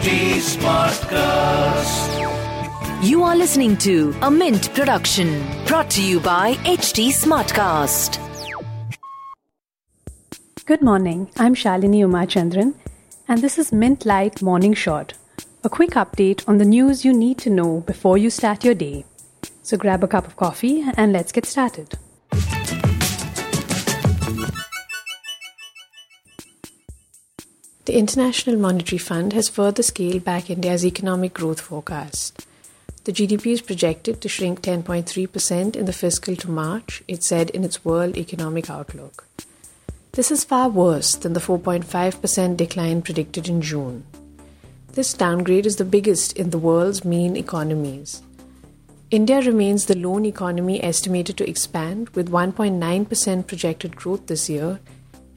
HT Smartcast. You are listening to a Mint production brought to you by HT Smartcast. Good morning. I'm Shalini Umachandran, and this is Mint Light Morning Shot. a quick update on the news you need to know before you start your day. So grab a cup of coffee and let's get started. The International Monetary Fund has further scaled back India's economic growth forecast. The GDP is projected to shrink 10.3% in the fiscal to March, it said in its World Economic Outlook. This is far worse than the 4.5% decline predicted in June. This downgrade is the biggest in the world's main economies. India remains the lone economy estimated to expand, with 1.9% projected growth this year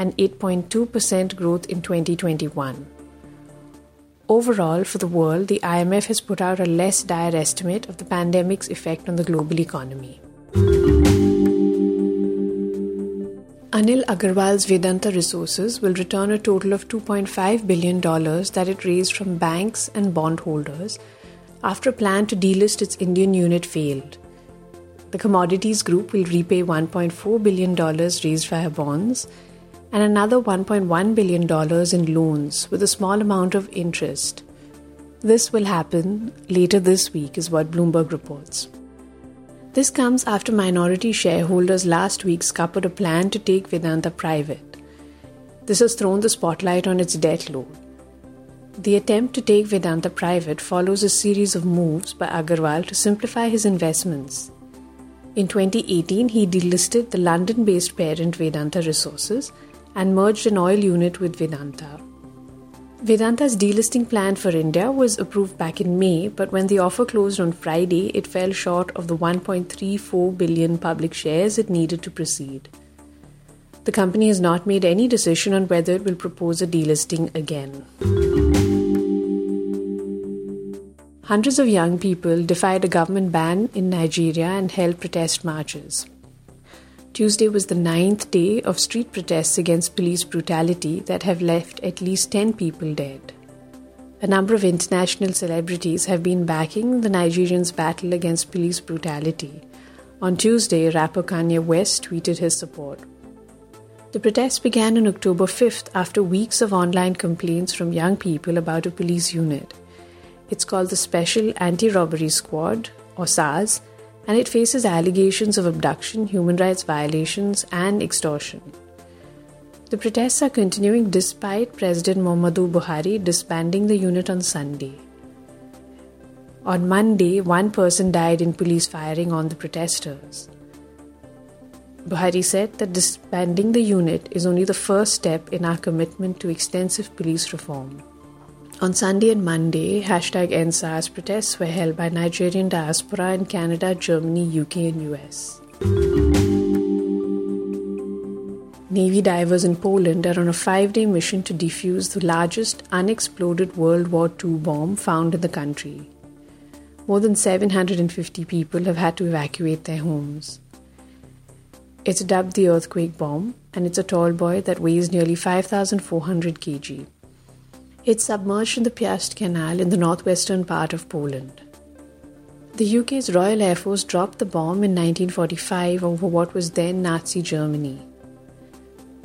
and 8.2% growth in 2021. Overall, for the world, the IMF has put out a less dire estimate of the pandemic's effect on the global economy. Anil Agarwal's Vedanta Resources will return a total of $2.5 billion that it raised from banks and bondholders after a plan to delist its Indian unit failed. The commodities group will repay $1.4 billion raised via bonds and another $1.1 billion in loans with a small amount of interest. This will happen later this week, is what Bloomberg reports. This comes after minority shareholders last week scuppered a plan to take Vedanta private. This has thrown the spotlight on its debt load. The attempt to take Vedanta private follows a series of moves by Agarwal to simplify his investments. In 2018, he delisted the London based parent Vedanta Resources and merged an oil unit with Vedanta. Vedanta's delisting plan for India was approved back in May, but when the offer closed on Friday, it fell short of the 1.34 billion public shares it needed to proceed. The company has not made any decision on whether it will propose a delisting again. Hundreds of young people defied a government ban in Nigeria and held protest marches. Tuesday was the ninth day of street protests against police brutality that have left at least 10 people dead. A number of international celebrities have been backing the Nigerians' battle against police brutality. On Tuesday, rapper Kanye West tweeted his support. The protests began on October 5th after weeks of online complaints from young people about a police unit. It's called the Special Anti Robbery Squad, or SARS, and it faces allegations of abduction, human rights violations, and extortion. The protests are continuing despite President Muhammadu Buhari disbanding the unit on Sunday. On Monday, one person died in police firing on the protesters. Buhari said that disbanding the unit is only the first step in our commitment to extensive police reform. On Sunday and Monday, hashtag EndSARS protests were held by Nigerian diaspora in Canada, Germany, UK, and US. Navy divers in Poland are on a five day mission to defuse the largest unexploded World War II bomb found in the country. More than 750 people have had to evacuate their homes. It's dubbed the earthquake bomb, and it's a Tallboy that weighs nearly 5,400 kg. It's submerged in the Piast Canal in the northwestern part of Poland. The UK's Royal Air Force dropped the bomb in 1945 over what was then Nazi Germany.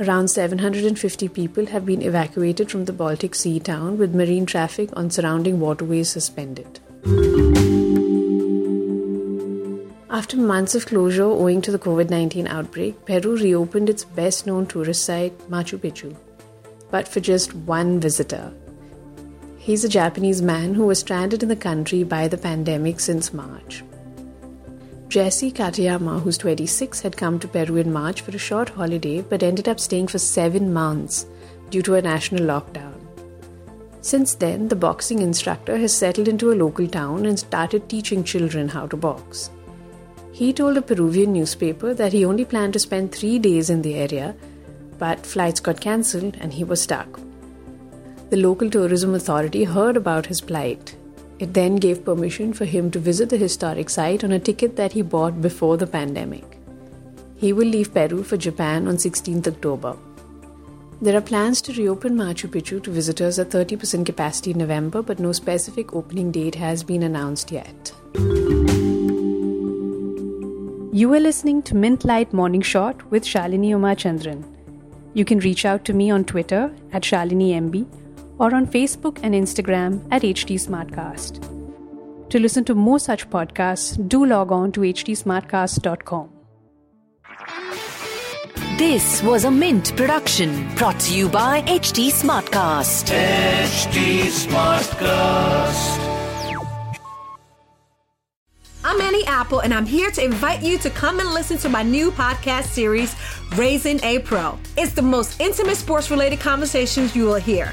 Around 750 people have been evacuated from the Baltic Sea town with marine traffic on surrounding waterways suspended. After months of closure owing to the COVID 19 outbreak, Peru reopened its best known tourist site, Machu Picchu but for just one visitor. He's a Japanese man who was stranded in the country by the pandemic since March. Jesse Katayama, who's 26, had come to Peru in March for a short holiday but ended up staying for seven months due to a national lockdown. Since then, the boxing instructor has settled into a local town and started teaching children how to box. He told a Peruvian newspaper that he only planned to spend three days in the area but flights got cancelled and he was stuck. The local tourism authority heard about his plight. It then gave permission for him to visit the historic site on a ticket that he bought before the pandemic. He will leave Peru for Japan on 16th October. There are plans to reopen Machu Picchu to visitors at 30% capacity in November, but no specific opening date has been announced yet. You are listening to Mint Light Morning Shot with Shalini Chandran. You can reach out to me on Twitter at ShaliniMB or on Facebook and Instagram at HT Smartcast. To listen to more such podcasts, do log on to htsmartcast.com. This was a Mint production brought to you by HT Smartcast. HT Smartcast. I'm Annie Apple, and I'm here to invite you to come and listen to my new podcast series, Raising a Pro. It's the most intimate sports related conversations you will hear.